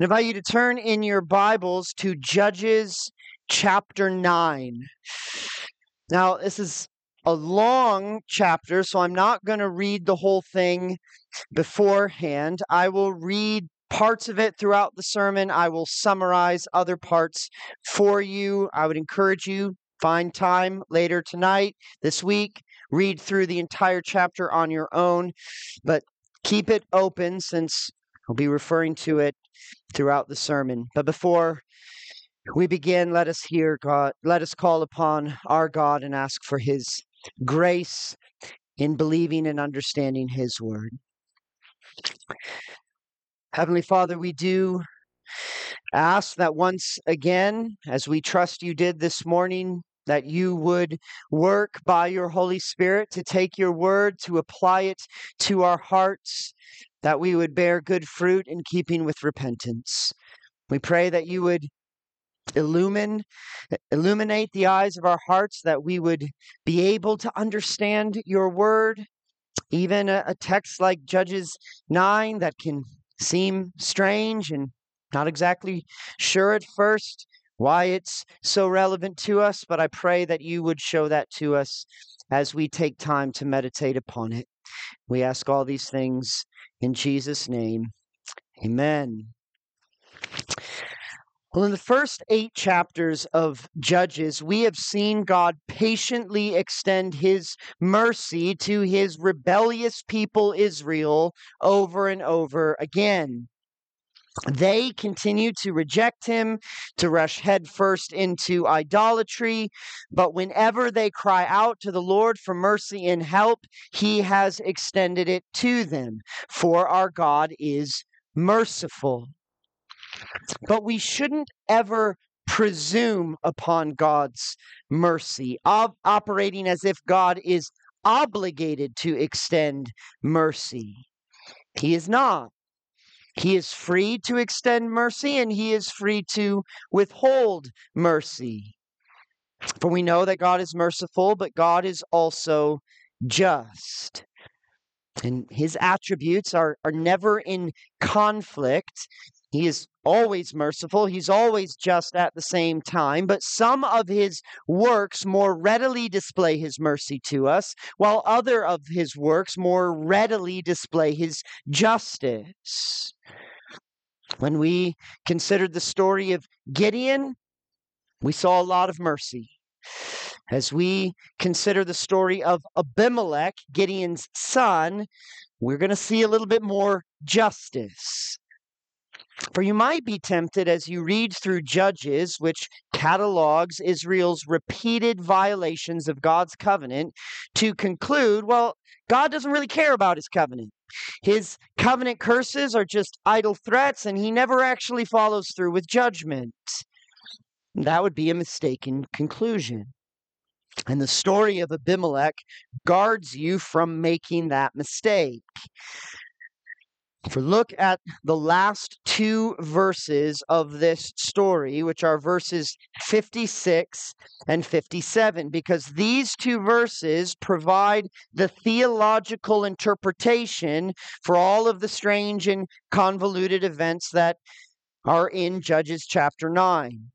I invite you to turn in your Bibles to Judges chapter 9. Now, this is a long chapter, so I'm not going to read the whole thing beforehand. I will read parts of it throughout the sermon. I will summarize other parts for you. I would encourage you find time later tonight, this week, read through the entire chapter on your own, but keep it open since I'll be referring to it throughout the sermon. But before we begin, let us hear God, let us call upon our God and ask for his grace in believing and understanding his word. Heavenly Father, we do ask that once again, as we trust you did this morning, that you would work by your Holy Spirit to take your word, to apply it to our hearts, that we would bear good fruit in keeping with repentance. We pray that you would illumine illuminate the eyes of our hearts that we would be able to understand your word even a, a, text like judges 9 that can seem strange and not exactly sure at first why it's so relevant to us but i pray that you would show that to us as we take time to meditate upon it we ask all these things in jesus name amen well, in the first eight chapters of Judges, we have seen God patiently extend his mercy to his rebellious people, Israel, over and over again. They continue to reject him, to rush headfirst into idolatry, but whenever they cry out to the Lord for mercy and help, he has extended it to them. For our God is merciful. But we shouldn't ever presume upon God's mercy, op- operating as if God is obligated to extend mercy. He is not. He is free to extend mercy and he is free to withhold mercy. For we know that God is merciful, but God is also just. And his attributes are, are never in conflict. He is always merciful. He's always just at the same time. But some of his works more readily display his mercy to us, while other of his works more readily display his justice. When we considered the story of Gideon, we saw a lot of mercy. As we consider the story of Abimelech, Gideon's son, we're going to see a little bit more justice. For you might be tempted as you read through Judges, which catalogs Israel's repeated violations of God's covenant, to conclude, well, God doesn't really care about his covenant. His covenant curses are just idle threats, and he never actually follows through with judgment. That would be a mistaken conclusion. And the story of Abimelech guards you from making that mistake. For look at the last two verses of this story, which are verses 56 and 57, because these two verses provide the theological interpretation for all of the strange and convoluted events that are in Judges chapter 9.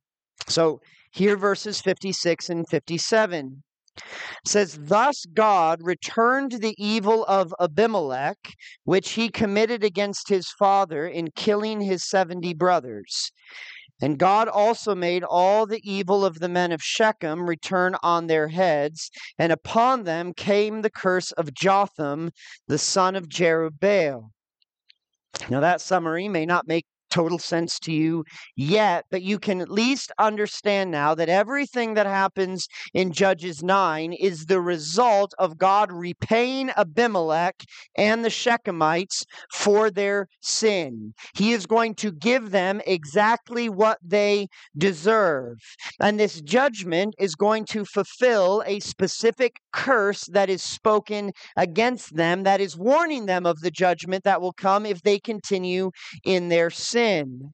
So here verses 56 and 57 says thus god returned the evil of abimelech which he committed against his father in killing his 70 brothers. And god also made all the evil of the men of shechem return on their heads and upon them came the curse of jotham the son of jerubbaal. Now that summary may not make total sense to you yet, but you can at least understand now that everything that happens in Judges 9 is the result of God repaying Abimelech and the Shechemites for their sin. He is going to give them exactly what they deserve. And this judgment is going to fulfill a specific curse that is spoken against them, that is warning them of the judgment that will come if they continue in their sin sin.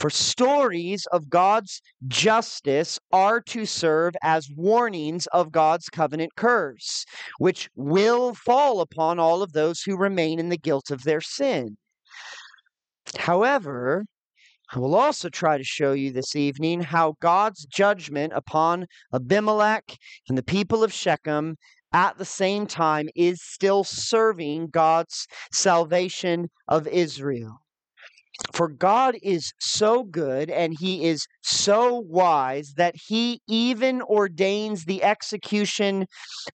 For stories of God's justice are to serve as warnings of God's covenant curse, which will fall upon all of those who remain in the guilt of their sin. However, I will also try to show you this evening how God's judgment upon Abimelech and the people of Shechem at the same time is still serving God's salvation of Israel. For God is so good and he is so wise that he even ordains the execution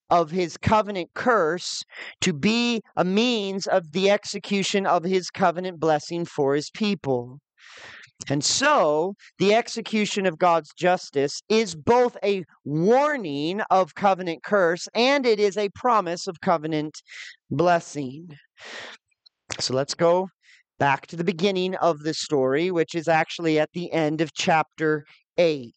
of his covenant curse to be a means of the execution of his covenant blessing for his people. And so, the execution of God's justice is both a warning of covenant curse and it is a promise of covenant blessing. So, let's go back to the beginning of the story, which is actually at the end of chapter 8.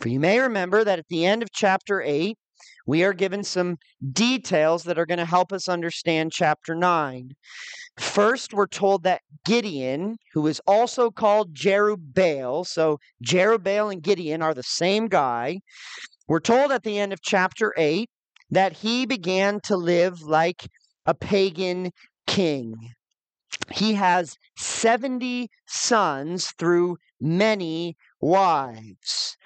For you may remember that at the end of chapter 8, we are given some details that are going to help us understand chapter 9. First, we're told that Gideon, who is also called Jerubbaal, so Jerubbaal and Gideon are the same guy. We're told at the end of chapter 8 that he began to live like a pagan king. He has 70 sons through many wives.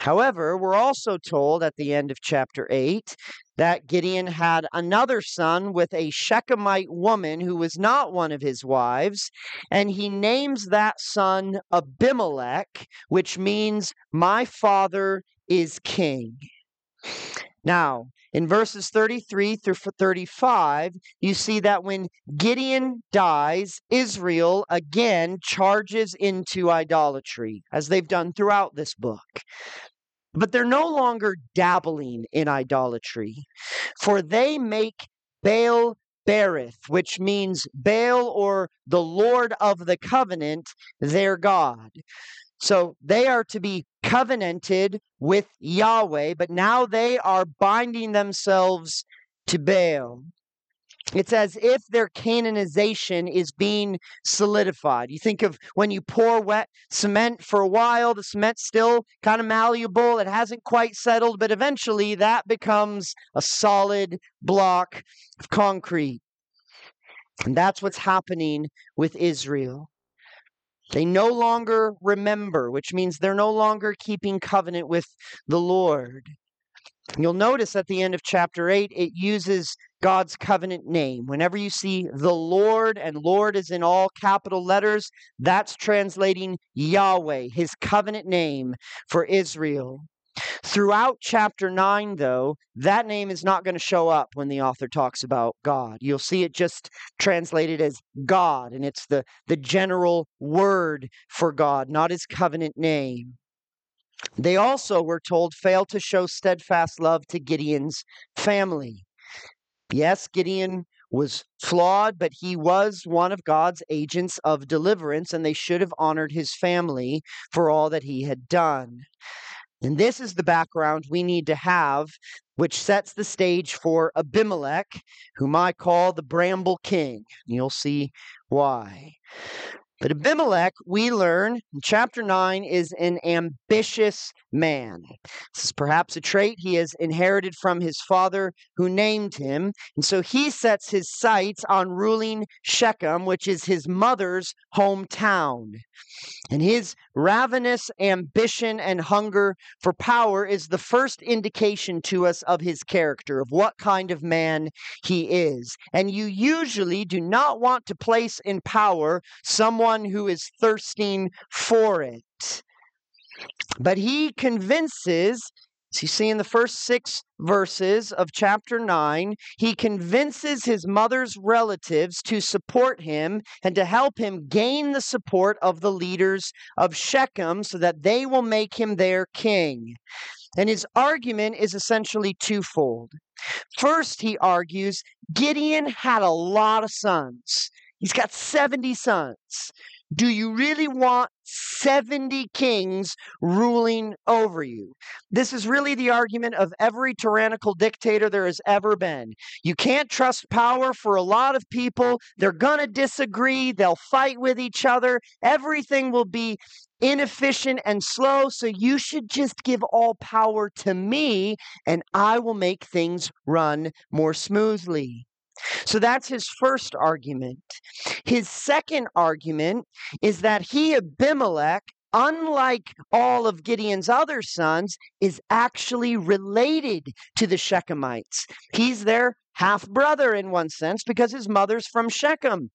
However, we're also told at the end of chapter 8 that Gideon had another son with a Shechemite woman who was not one of his wives, and he names that son Abimelech, which means, My father is king. Now, in verses 33 through 35, you see that when Gideon dies, Israel again charges into idolatry, as they've done throughout this book. But they're no longer dabbling in idolatry, for they make Baal Berith, which means Baal or the Lord of the covenant, their God. So they are to be covenanted with Yahweh, but now they are binding themselves to Baal. It's as if their Canaanization is being solidified. You think of when you pour wet cement for a while, the cement's still kind of malleable, it hasn't quite settled, but eventually that becomes a solid block of concrete. And that's what's happening with Israel. They no longer remember, which means they're no longer keeping covenant with the Lord. You'll notice at the end of chapter 8, it uses God's covenant name. Whenever you see the Lord, and Lord is in all capital letters, that's translating Yahweh, his covenant name for Israel. Throughout chapter 9, though, that name is not going to show up when the author talks about God. You'll see it just translated as God, and it's the, the general word for God, not his covenant name. They also, were told, failed to show steadfast love to Gideon's family. Yes, Gideon was flawed, but he was one of God's agents of deliverance, and they should have honored his family for all that he had done. And this is the background we need to have, which sets the stage for Abimelech, whom I call the Bramble King. You'll see why. But Abimelech, we learn in chapter 9, is an ambitious man. This is perhaps a trait he has inherited from his father who named him. And so he sets his sights on ruling Shechem, which is his mother's hometown. And his ravenous ambition and hunger for power is the first indication to us of his character, of what kind of man he is. And you usually do not want to place in power someone who is thirsting for it. But he convinces so you see in the first six verses of chapter 9, he convinces his mother's relatives to support him and to help him gain the support of the leaders of Shechem so that they will make him their king. And his argument is essentially twofold. First, he argues Gideon had a lot of sons. He's got 70 sons. Do you really want 70 kings ruling over you? This is really the argument of every tyrannical dictator there has ever been. You can't trust power for a lot of people. They're going to disagree, they'll fight with each other. Everything will be inefficient and slow. So you should just give all power to me, and I will make things run more smoothly. So that's his first argument. His second argument is that he, Abimelech, unlike all of Gideon's other sons, is actually related to the Shechemites. He's their half brother in one sense because his mother's from Shechem.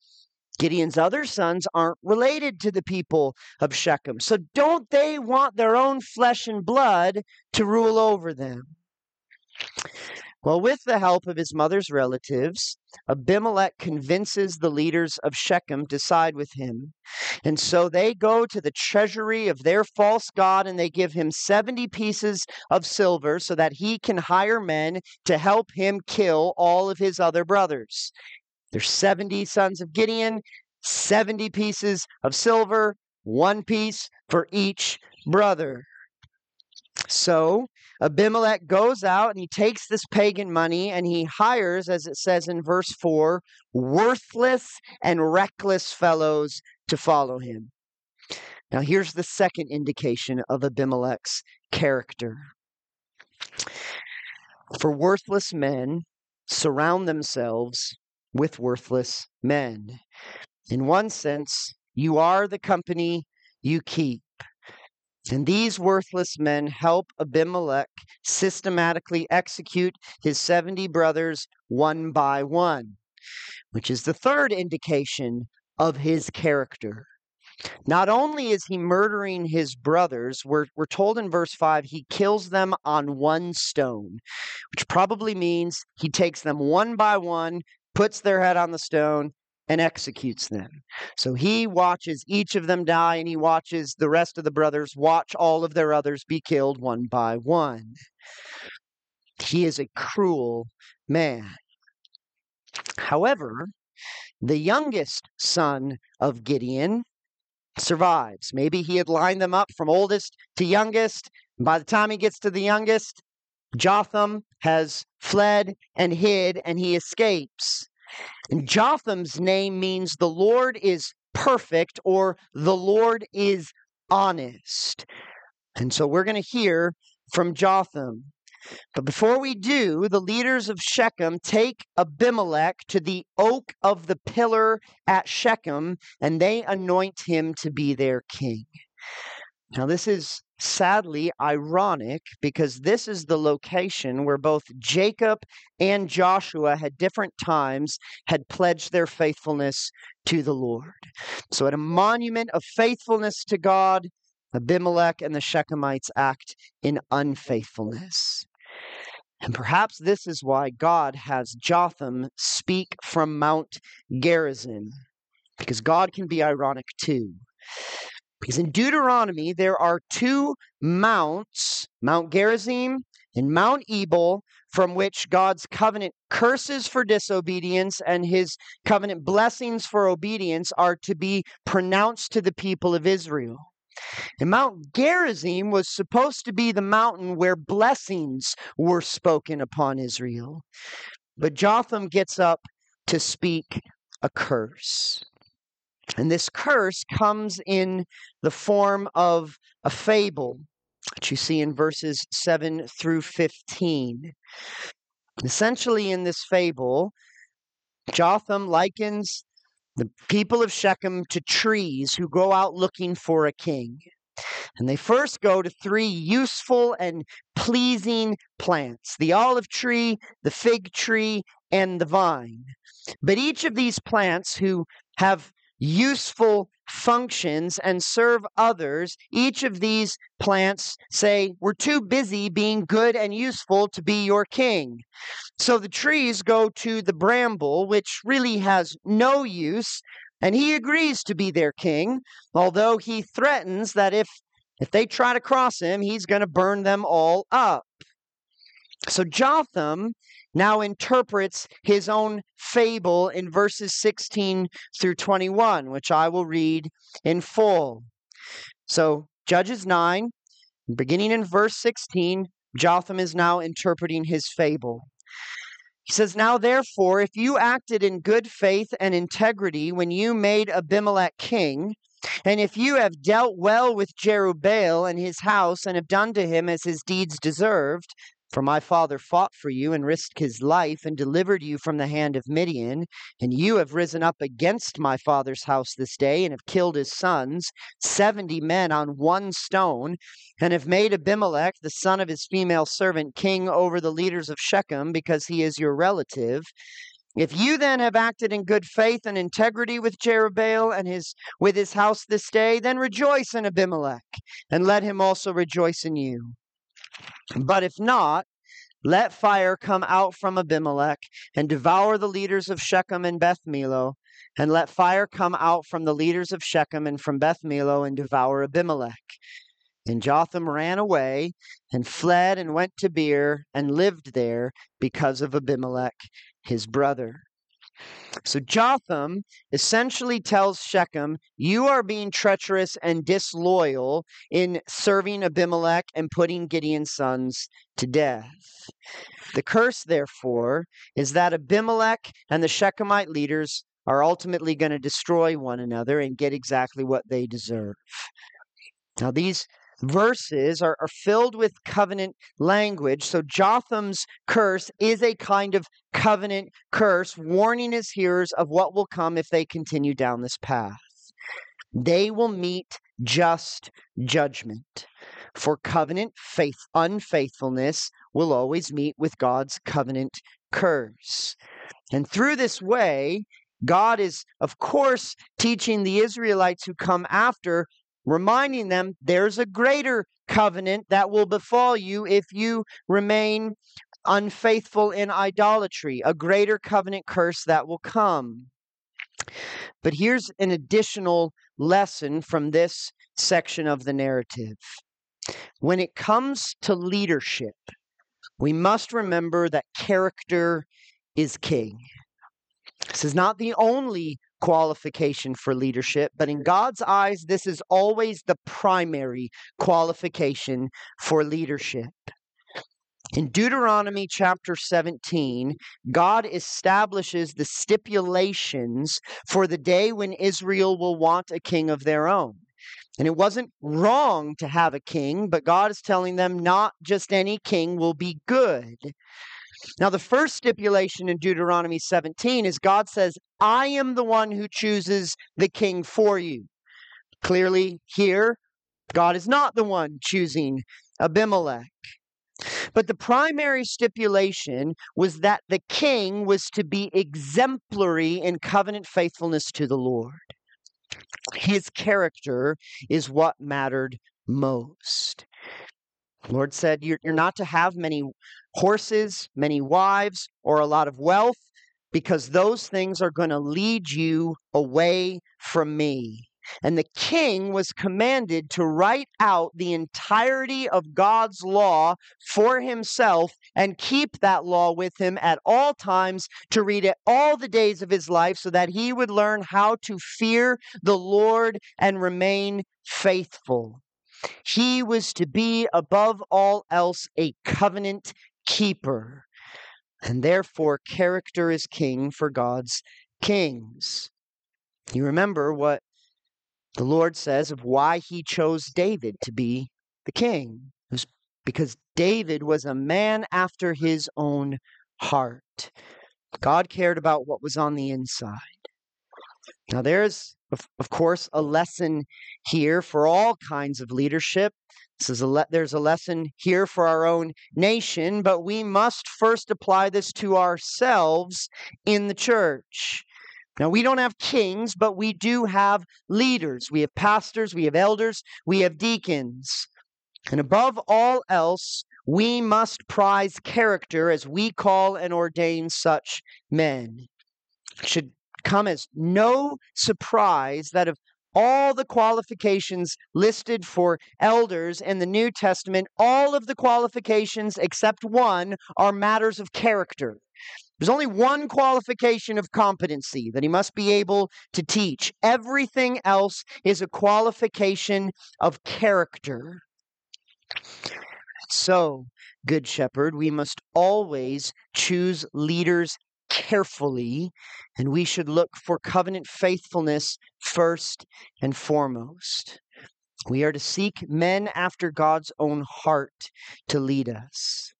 Gideon's other sons aren't related to the people of Shechem. So don't they want their own flesh and blood to rule over them? Well, with the help of his mother's relatives, Abimelech convinces the leaders of Shechem to side with him. And so they go to the treasury of their false god and they give him 70 pieces of silver so that he can hire men to help him kill all of his other brothers. There's 70 sons of Gideon, 70 pieces of silver, one piece for each brother. So Abimelech goes out and he takes this pagan money and he hires, as it says in verse 4, worthless and reckless fellows to follow him. Now, here's the second indication of Abimelech's character. For worthless men surround themselves with worthless men. In one sense, you are the company you keep. And these worthless men help Abimelech systematically execute his 70 brothers one by one, which is the third indication of his character. Not only is he murdering his brothers, we're, we're told in verse 5 he kills them on one stone, which probably means he takes them one by one, puts their head on the stone, and executes them. So he watches each of them die, and he watches the rest of the brothers watch all of their others be killed one by one. He is a cruel man. However, the youngest son of Gideon survives. Maybe he had lined them up from oldest to youngest. And by the time he gets to the youngest, Jotham has fled and hid, and he escapes. And Jotham's name means the Lord is perfect or the Lord is honest. And so we're going to hear from Jotham. But before we do, the leaders of Shechem take Abimelech to the oak of the pillar at Shechem and they anoint him to be their king. Now, this is sadly ironic because this is the location where both Jacob and Joshua at different times had pledged their faithfulness to the Lord. So, at a monument of faithfulness to God, Abimelech and the Shechemites act in unfaithfulness. And perhaps this is why God has Jotham speak from Mount Gerizim, because God can be ironic too. Because in Deuteronomy, there are two mounts, Mount Gerizim and Mount Ebal, from which God's covenant curses for disobedience and his covenant blessings for obedience are to be pronounced to the people of Israel. And Mount Gerizim was supposed to be the mountain where blessings were spoken upon Israel. But Jotham gets up to speak a curse. And this curse comes in the form of a fable, which you see in verses 7 through 15. Essentially, in this fable, Jotham likens the people of Shechem to trees who go out looking for a king. And they first go to three useful and pleasing plants the olive tree, the fig tree, and the vine. But each of these plants, who have useful functions and serve others, each of these plants say, We're too busy being good and useful to be your king. So the trees go to the bramble, which really has no use, and he agrees to be their king, although he threatens that if if they try to cross him, he's going to burn them all up. So Jotham now interprets his own fable in verses 16 through 21, which I will read in full. So, Judges 9, beginning in verse 16, Jotham is now interpreting his fable. He says, Now therefore, if you acted in good faith and integrity when you made Abimelech king, and if you have dealt well with Jerubbaal and his house and have done to him as his deeds deserved, For my father fought for you and risked his life and delivered you from the hand of Midian. And you have risen up against my father's house this day and have killed his sons, seventy men on one stone, and have made Abimelech, the son of his female servant, king over the leaders of Shechem because he is your relative. If you then have acted in good faith and integrity with Jerubbaal and his with his house this day, then rejoice in Abimelech, and let him also rejoice in you. But if not, let fire come out from Abimelech and devour the leaders of Shechem and Beth Millo, and let fire come out from the leaders of Shechem and from Beth Millo and devour Abimelech. And Jotham ran away and fled and went to Beer and lived there because of Abimelech, his brother. So Jotham essentially tells Shechem, You are being treacherous and disloyal in serving Abimelech and putting Gideon's sons to death. The curse, therefore, is that Abimelech and the Shechemite leaders are ultimately going to destroy one another and get exactly what they deserve. Now, these verses are, are filled with covenant language. So Jotham's curse is a kind of covenant curse, warning his hearers of what will come if they continue down this path. They will meet just judgment. For covenant faith unfaithfulness will always meet with God's covenant curse. And through this way, God is, of course, teaching the Israelites who come after reminding them there's a greater covenant that will befall you if you remain unfaithful in idolatry, a greater covenant curse that will come. But here's an additional lesson from this section of the narrative. When it comes to leadership, we must remember that character is king. This is not the only qualification for leadership, but in God's eyes, this is always the primary qualification for leadership. In Deuteronomy chapter 17, God establishes the stipulations for the day when Israel will want a king of their own. And it wasn't wrong to have a king, but God is telling them not just any king will be good. Now, the first stipulation in Deuteronomy 17 is God says, I am the one who chooses the king for you. Clearly, here, God is not the one choosing Abimelech. But the primary stipulation was that the king was to be exemplary in covenant faithfulness to the Lord. His character is what mattered most. Lord said, you're, not to have many horses, many wives, or a lot of wealth, because those things are going to lead you away from me. And the king was commanded to write out the entirety of God's law for himself and keep that law with him at all times, to read it all the days of his life, so that he would learn how to fear the Lord and remain faithful. He was to be, above all else, a covenant keeper. And therefore, character is king for God's kings. You remember what the Lord says of why he chose David to be the king. It was because David was a man after his own heart. God cared about what was on the inside. Now, there's, of, course, a lesson here for all kinds of leadership. This is a le- there's a lesson here for our own nation, but we must first apply this to ourselves in the church. Now, we don't have kings, but we do have leaders. We have pastors, we have elders, we have deacons. And above all else, we must prize character as we call and ordain such men. Should come as no surprise that of all the qualifications listed for elders in the New Testament, all of the qualifications except one are matters of character. There's only one qualification of competency that he must be able to teach. Everything else is a qualification of character. So, Good Shepherd, we must always choose leaders carefully, and we should look for covenant faithfulness first and foremost. We are to seek men after God's own heart to lead us.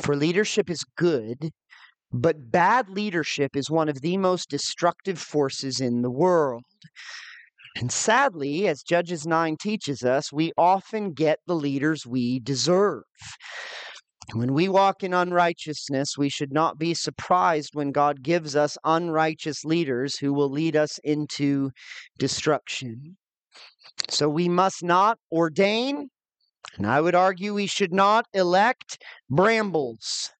For leadership is good, but bad leadership is one of the most destructive forces in the world. And sadly, as Judges 9 teaches us, we often get the leaders we deserve. When we walk in unrighteousness, we should not be surprised when God gives us unrighteous leaders who will lead us into destruction. So we must not ordain, and I would argue we should not elect brambles.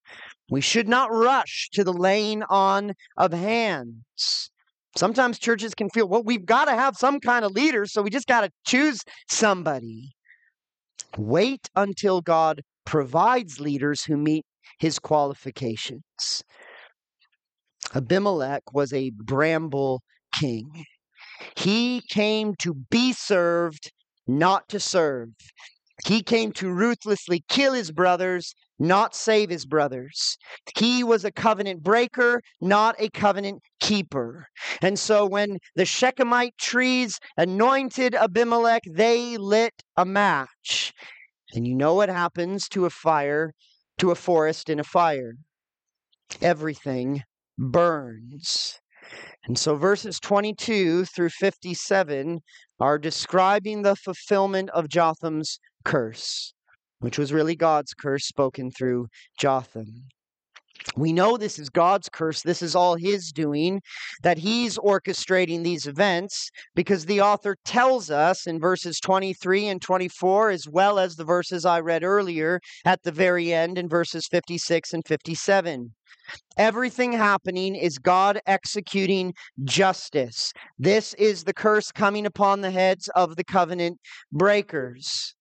We should not rush to the laying on of hands. Sometimes churches can feel, well, we've got to have some kind of leader, so we just got to choose somebody. Wait until God provides leaders who meet his qualifications. Abimelech was a bramble king. He came to be served, not to serve. He came to ruthlessly kill his brothers, not save his brothers. He was a covenant breaker, not a covenant keeper. And so when the Shechemite trees anointed Abimelech, they lit a match. And you know what happens to a fire, to a forest in a fire? Everything burns. And so verses 22 through 57 are describing the fulfillment of Jotham's curse, which was really God's curse spoken through Jotham. We know this is God's curse. This is all His doing, that He's orchestrating these events because the author tells us in verses 23 and 24, as well as the verses I read earlier at the very end in verses 56 and 57. Everything happening is God executing justice. This is the curse coming upon the heads of the covenant breakers.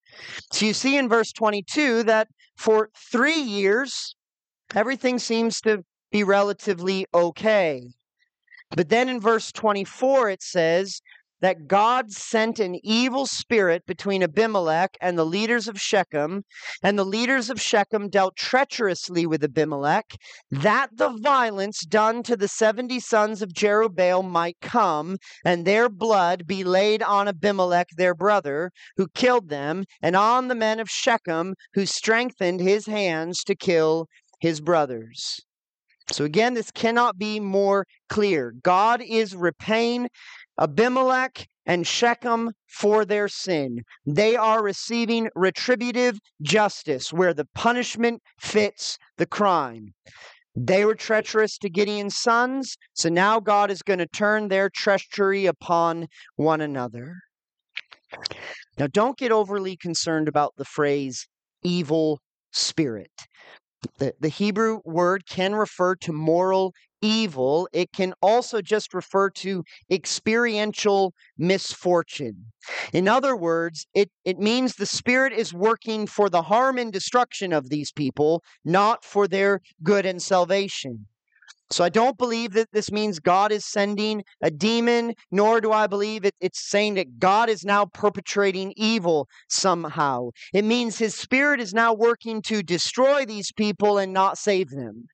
So you see in verse 22 that for three years, everything seems to be relatively okay. But then in verse 24, it says that God sent an evil spirit between Abimelech and the leaders of Shechem, and the leaders of Shechem dealt treacherously with Abimelech, that the violence done to the 70 sons of Jerubbaal might come, and their blood be laid on Abimelech their brother, who killed them, and on the men of Shechem, who strengthened his hands to kill his brothers. So again, this cannot be more clear. God is repaying Abimelech and Shechem for their sin. They are receiving retributive justice where the punishment fits the crime. They were treacherous to Gideon's sons, so now God is going to turn their treachery upon one another. Now, don't get overly concerned about the phrase evil spirit. The, the Hebrew word can refer to moral evil. It can also just refer to experiential misfortune. In other words, it, it means the Spirit is working for the harm and destruction of these people, not for their good and salvation. So I don't believe that this means God is sending a demon, nor do I believe it, it's saying that God is now perpetrating evil somehow. It means his spirit is now working to destroy these people and not save them.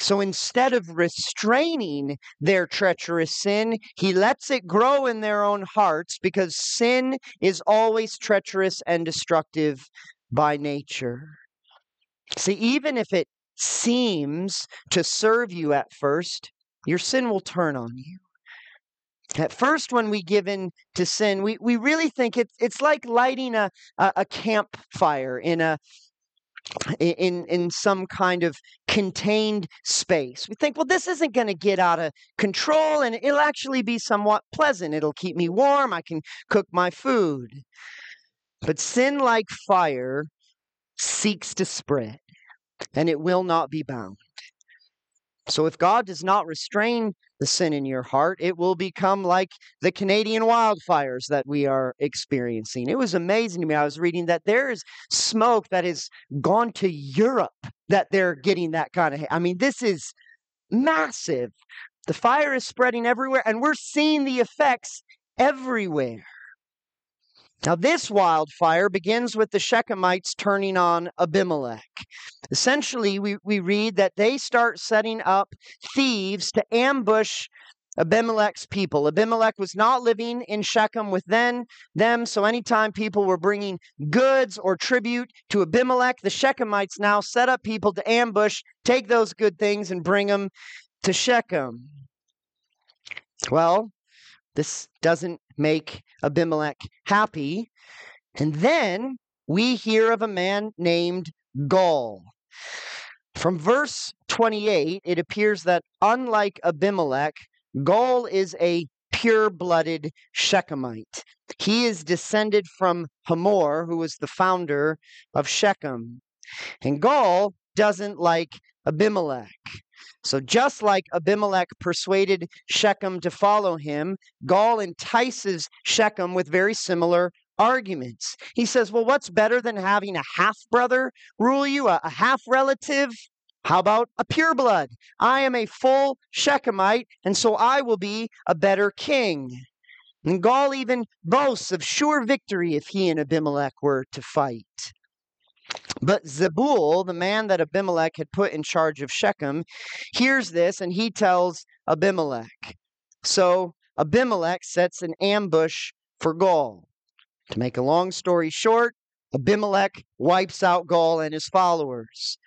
So instead of restraining their treacherous sin, he lets it grow in their own hearts because sin is always treacherous and destructive by nature. See, even if it seems to serve you at first, your sin will turn on you. At first, when we give in to sin, we, we really think it's it's like lighting a, a, a campfire in a in in some kind of contained space. We think, well, this isn't going to get out of control, and it'll actually be somewhat pleasant. It'll keep me warm. I can cook my food. But sin, like fire, seeks to spread and it will not be bound. So if God does not restrain the sin in your heart, it will become like the Canadian wildfires that we are experiencing. It was amazing to me. I was reading that there is smoke that has gone to Europe that they're getting that kind of. I mean, this is massive. The fire is spreading everywhere, and we're seeing the effects everywhere. Now, this wildfire begins with the Shechemites turning on Abimelech. Essentially, we, we read that they start setting up thieves to ambush Abimelech's people. Abimelech was not living in Shechem with then them, so anytime people were bringing goods or tribute to Abimelech, the Shechemites now set up people to ambush, take those good things, and bring them to Shechem. Well, this doesn't make Abimelech happy. And then we hear of a man named Gaal. From verse 28, it appears that unlike Abimelech, Gaal is a pure blooded Shechemite. He is descended from Hamor, who was the founder of Shechem. And Gaal doesn't like Abimelech. So, just like Abimelech persuaded Shechem to follow him, Gaal entices Shechem with very similar arguments. He says, Well, what's better than having a half brother rule you, a, half relative? How about a pure blood? I am a full Shechemite, and so I will be a better king. And Gaal even boasts of sure victory if he and Abimelech were to fight. But Zebul, the man that Abimelech had put in charge of Shechem, hears this and he tells Abimelech. So Abimelech sets an ambush for Gaal. To make a long story short, Abimelech wipes out Gaal and his followers.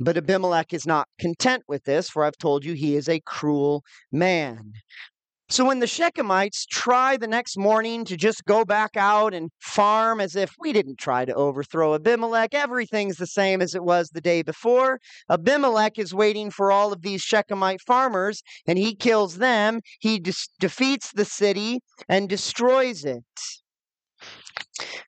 But Abimelech is not content with this, for I've told you he is a cruel man. So when the Shechemites try the next morning to just go back out and farm as if we didn't try to overthrow Abimelech, everything's the same as it was the day before. Abimelech is waiting for all of these Shechemite farmers and he kills them. He de- defeats the city and destroys it.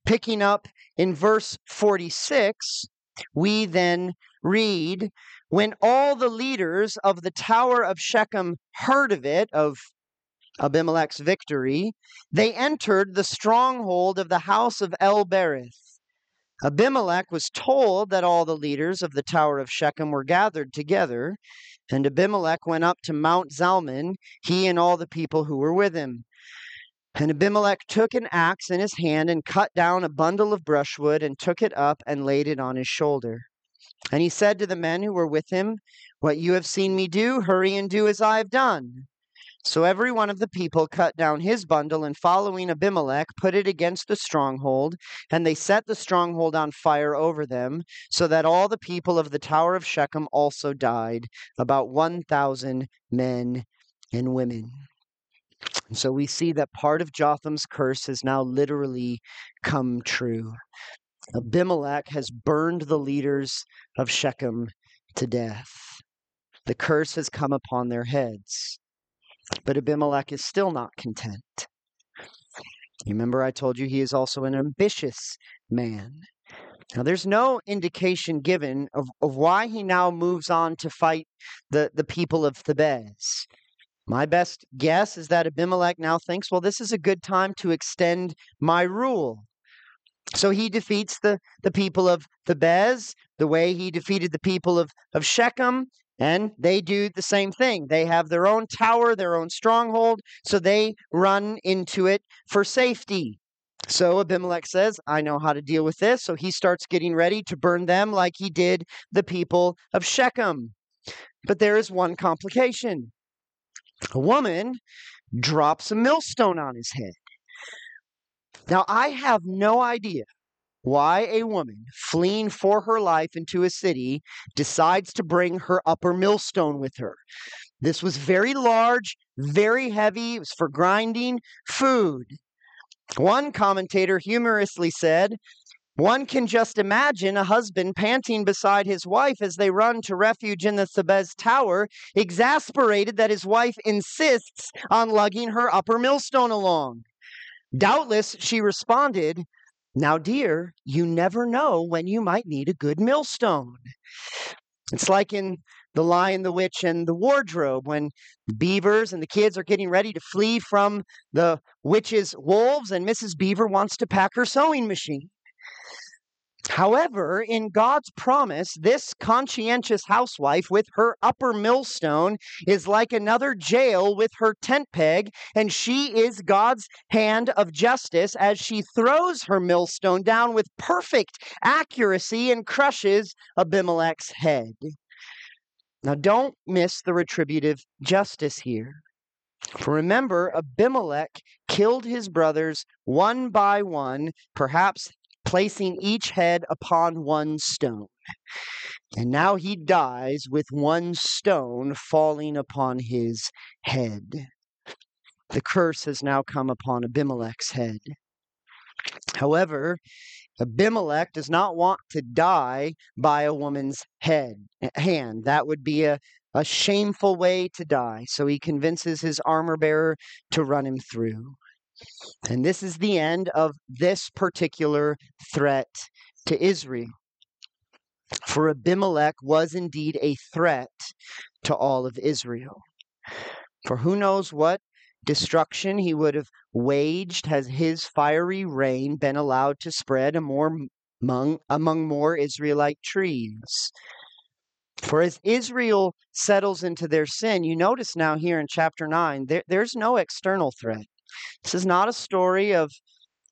Picking up in verse 46, we then read when all the leaders of the Tower of Shechem heard of it, of Abimelech's victory, they entered the stronghold of the house of El Berith. Abimelech was told that all the leaders of the Tower of Shechem were gathered together, and Abimelech went up to Mount Zalmon, he and all the people who were with him. And Abimelech took an axe in his hand and cut down a bundle of brushwood and took it up and laid it on his shoulder. And he said to the men who were with him, What you have seen me do, hurry and do as I have done. So every one of the people cut down his bundle, and following Abimelech, put it against the stronghold, and they set the stronghold on fire over them, so that all the people of the tower of Shechem also died, about 1,000 men and women. And so we see that part of Jotham's curse has now literally come true. Abimelech has burned the leaders of Shechem to death. The curse has come upon their heads. But Abimelech is still not content. Remember, I told you he is also an ambitious man. Now, there's no indication given of, of why he now moves on to fight the, the people of Thebez. My best guess is that Abimelech now thinks, well, this is a good time to extend my rule. So he defeats the, the people of Thebez the way he defeated the people of, of Shechem, and they do the same thing. They have their own tower, their own stronghold, so they run into it for safety. So Abimelech says, I know how to deal with this. So he starts getting ready to burn them like he did the people of Shechem. But there is one complication a woman drops a millstone on his head. Now, I have no idea why a woman fleeing for her life into a city decides to bring her upper millstone with her. This was very large, very heavy, it was for grinding food. One commentator humorously said, one can just imagine a husband panting beside his wife as they run to refuge in the Thebez Tower, exasperated that his wife insists on lugging her upper millstone along. Doubtless, she responded, now, dear, you never know when you might need a good millstone. It's like in The Lion, the Witch, and the Wardrobe when beavers and the kids are getting ready to flee from the witch's wolves, and Mrs. Beaver wants to pack her sewing machine. However, in God's promise, this conscientious housewife with her upper millstone is like another Jael with her tent peg, and she is God's hand of justice as she throws her millstone down with perfect accuracy and crushes Abimelech's head. Now, don't miss the retributive justice here. For remember, Abimelech killed his brothers one by one, perhaps placing each head upon one stone. And now he dies with one stone falling upon his head. The curse has now come upon Abimelech's head. However, Abimelech does not want to die by a woman's head hand. That would be a, a shameful way to die. So he convinces his armor bearer to run him through. And this is the end of this particular threat to Israel. For Abimelech was indeed a threat to all of Israel. For who knows what destruction he would have waged has his fiery reign been allowed to spread among, among more Israelite trees. For as Israel settles into their sin, you notice now here in chapter 9, there, there's no external threat. This is not a story of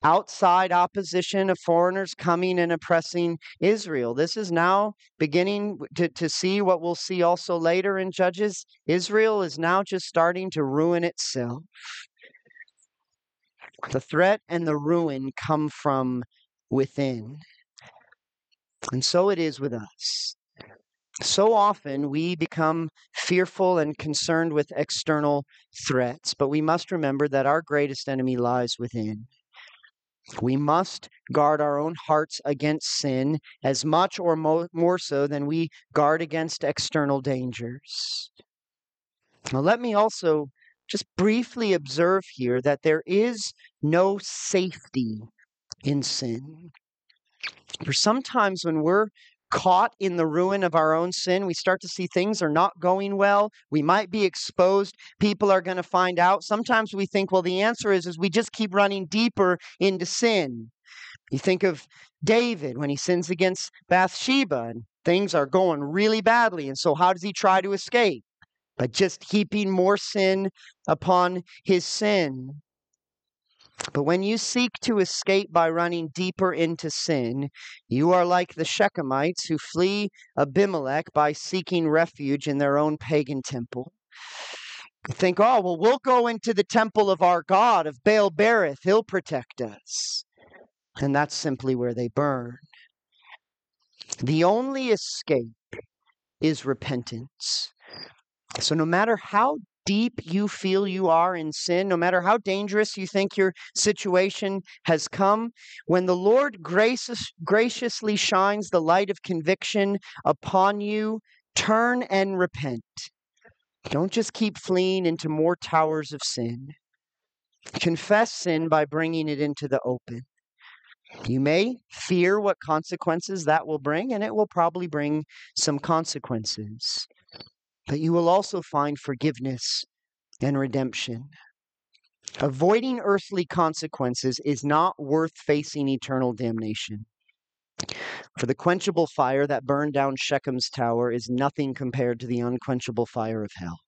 outside opposition of foreigners coming and oppressing Israel. This is now beginning to, to see what we'll see also later in Judges. Israel is now just starting to ruin itself. The threat and the ruin come from within. And so it is with us. So often we become fearful and concerned with external threats, but we must remember that our greatest enemy lies within. We must guard our own hearts against sin as much or mo- more so than we guard against external dangers. Now, let me also just briefly observe here that there is no safety in sin. For sometimes when we're caught in the ruin of our own sin. We start to see things are not going well. We might be exposed. People are going to find out. Sometimes we think, well, the answer is, is we just keep running deeper into sin. You think of David when he sins against Bathsheba and things are going really badly. And so, how does he try to escape? By just heaping more sin upon his sin. But when you seek to escape by running deeper into sin, you are like the Shechemites who flee Abimelech by seeking refuge in their own pagan temple. You think, oh, well, we'll go into the temple of our God, of Baal Berith. He'll protect us. And that's simply where they burn. The only escape is repentance. So, no matter how deep you feel you are in sin, no matter how dangerous you think your situation has come, when the Lord gracious, graciously shines the light of conviction upon you, turn and repent. Don't just keep fleeing into more towers of sin. Confess sin by bringing it into the open. You may fear what consequences that will bring, and it will probably bring some consequences but you will also find forgiveness and redemption. Avoiding earthly consequences is not worth facing eternal damnation. For the quenchable fire that burned down Shechem's tower is nothing compared to the unquenchable fire of hell.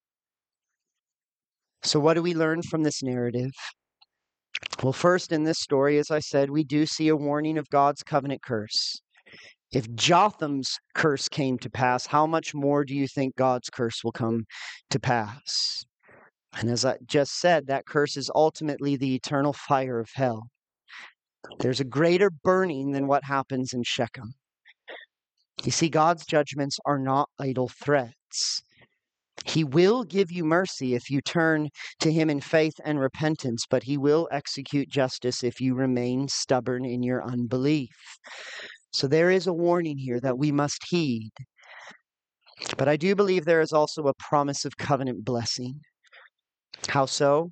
So, what do we learn from this narrative? Well, first, in this story, as I said, we do see a warning of God's covenant curse. If Jotham's curse came to pass, how much more do you think God's curse will come to pass? And as I just said, that curse is ultimately the eternal fire of hell. There's a greater burning than what happens in Shechem. You see, God's judgments are not idle threats. He will give you mercy if you turn to Him in faith and repentance, but He will execute justice if you remain stubborn in your unbelief. So there is a warning here that we must heed. But I do believe there is also a promise of covenant blessing. How so?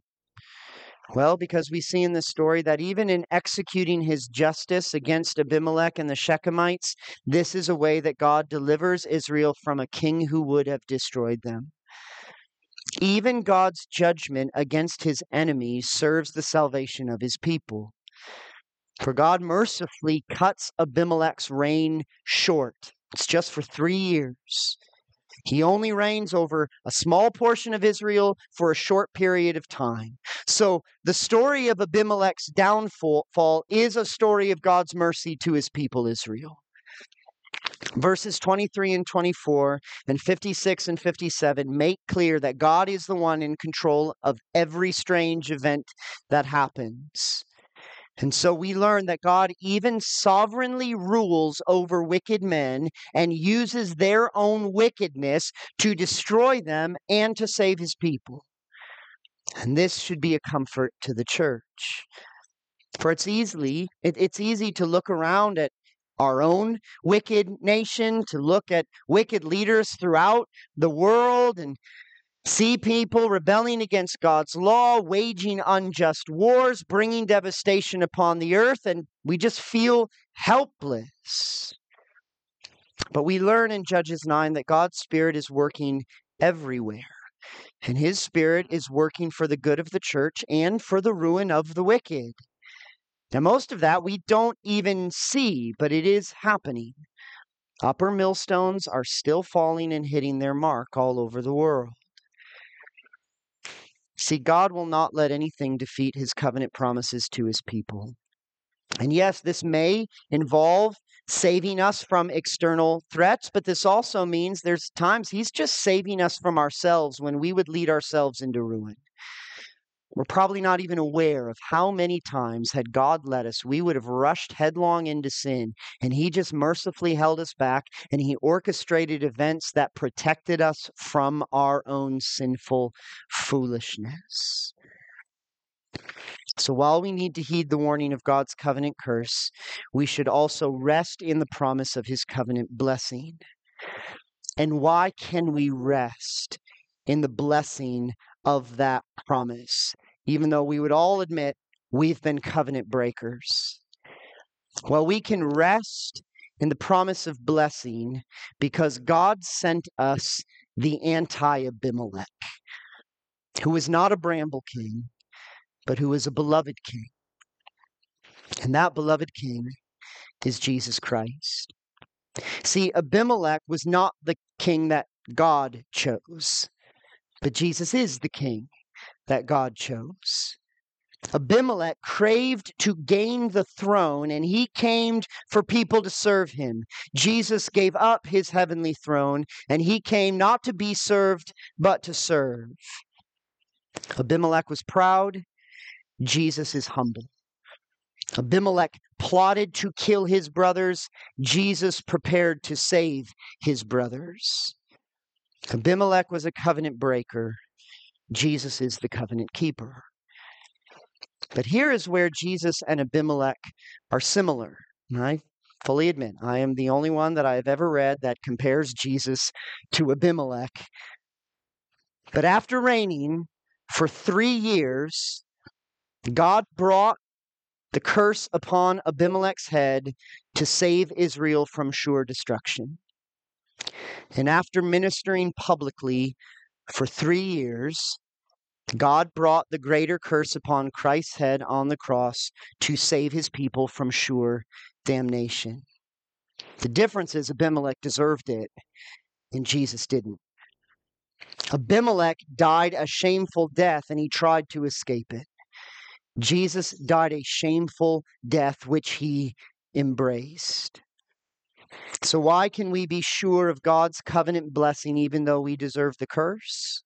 Well, because we see in the story that even in executing his justice against Abimelech and the Shechemites, this is a way that God delivers Israel from a king who would have destroyed them. Even God's judgment against his enemies serves the salvation of his people. For God mercifully cuts Abimelech's reign short. It's just for three years. He only reigns over a small portion of Israel for a short period of time. So the story of Abimelech's downfall is a story of God's mercy to his people Israel. Verses 23 and 24 and 56 and 57 make clear that God is the one in control of every strange event that happens. And so we learn that God even sovereignly rules over wicked men and uses their own wickedness to destroy them and to save his people. And this should be a comfort to the church. For it's easily it, it's easy to look around at our own wicked nation, to look at wicked leaders throughout the world and see people rebelling against God's law, waging unjust wars, bringing devastation upon the earth, and we just feel helpless. But we learn in Judges 9 that God's Spirit is working everywhere. And his Spirit is working for the good of the church and for the ruin of the wicked. Now, most of that we don't even see, but it is happening. Upper millstones are still falling and hitting their mark all over the world. See, God will not let anything defeat his covenant promises to his people. And yes, this may involve saving us from external threats, but this also means there's times he's just saving us from ourselves when we would lead ourselves into ruin. We're probably not even aware of how many times, had God let us, we would have rushed headlong into sin, and He just mercifully held us back, and He orchestrated events that protected us from our own sinful foolishness. So while we need to heed the warning of God's covenant curse, we should also rest in the promise of His covenant blessing. And why can we rest in the blessing of that promise, even though we would all admit we've been covenant breakers. Well, we can rest in the promise of blessing because God sent us the anti Abimelech, who was not a bramble king, but who is a beloved king. And that beloved king is Jesus Christ. See, Abimelech was not the king that God chose. But Jesus is the king that God chose. Abimelech craved to gain the throne, and he came for people to serve him. Jesus gave up his heavenly throne, and he came not to be served, but to serve. Abimelech was proud. Jesus is humble. Abimelech plotted to kill his brothers. Jesus prepared to save his brothers. Abimelech was a covenant breaker. Jesus is the covenant keeper. But here is where Jesus and Abimelech are similar. I fully admit, I am the only one that I have ever read that compares Jesus to Abimelech. But after reigning for three years, God brought the curse upon Abimelech's head to save Israel from sure destruction. And after ministering publicly for three years, God brought the greater curse upon Christ's head on the cross to save his people from sure damnation. The difference is Abimelech deserved it and Jesus didn't. Abimelech died a shameful death and he tried to escape it. Jesus died a shameful death which he embraced. So, why can we be sure of God's covenant blessing even though we deserve the curse?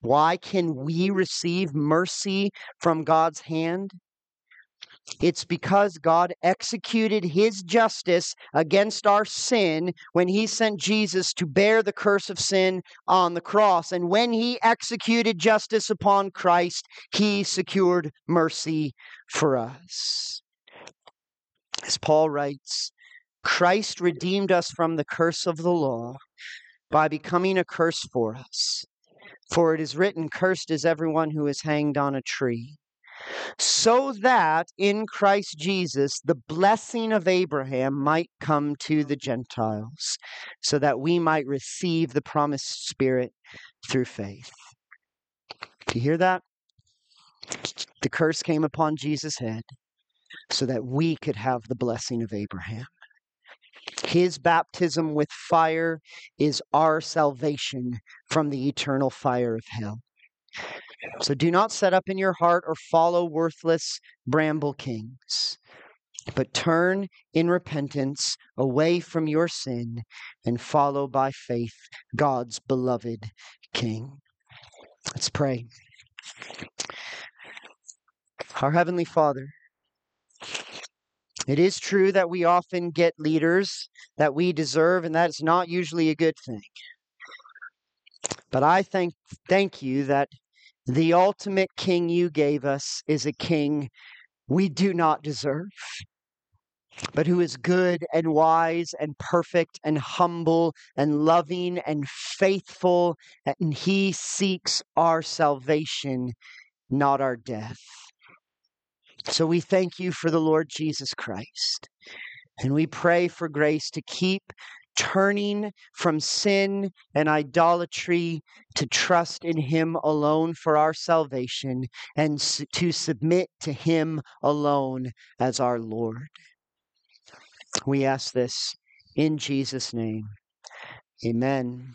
Why can we receive mercy from God's hand? It's because God executed his justice against our sin when he sent Jesus to bear the curse of sin on the cross. And when he executed justice upon Christ, he secured mercy for us. As Paul writes, Christ redeemed us from the curse of the law by becoming a curse for us. For it is written, Cursed is everyone who is hanged on a tree. So that in Christ Jesus the blessing of Abraham might come to the Gentiles, so that we might receive the promised Spirit through faith. Do you hear that? The curse came upon Jesus' head so that we could have the blessing of Abraham. His baptism with fire is our salvation from the eternal fire of hell. So do not set up in your heart or follow worthless bramble kings. but turn in repentance away from your sin and follow by faith God's beloved King. Let's pray. Our Heavenly Father, it is true that we often get leaders that we deserve, and that is not usually a good thing. But I thank, thank you that the ultimate king you gave us is a king we do not deserve, but who is good and wise and perfect and humble and loving and faithful, and he seeks our salvation, not our death. So we thank you for the Lord Jesus Christ. And we pray for grace to keep turning from sin and idolatry to trust in Him alone for our salvation and to submit to Him alone as our Lord. We ask this in Jesus' name. Amen.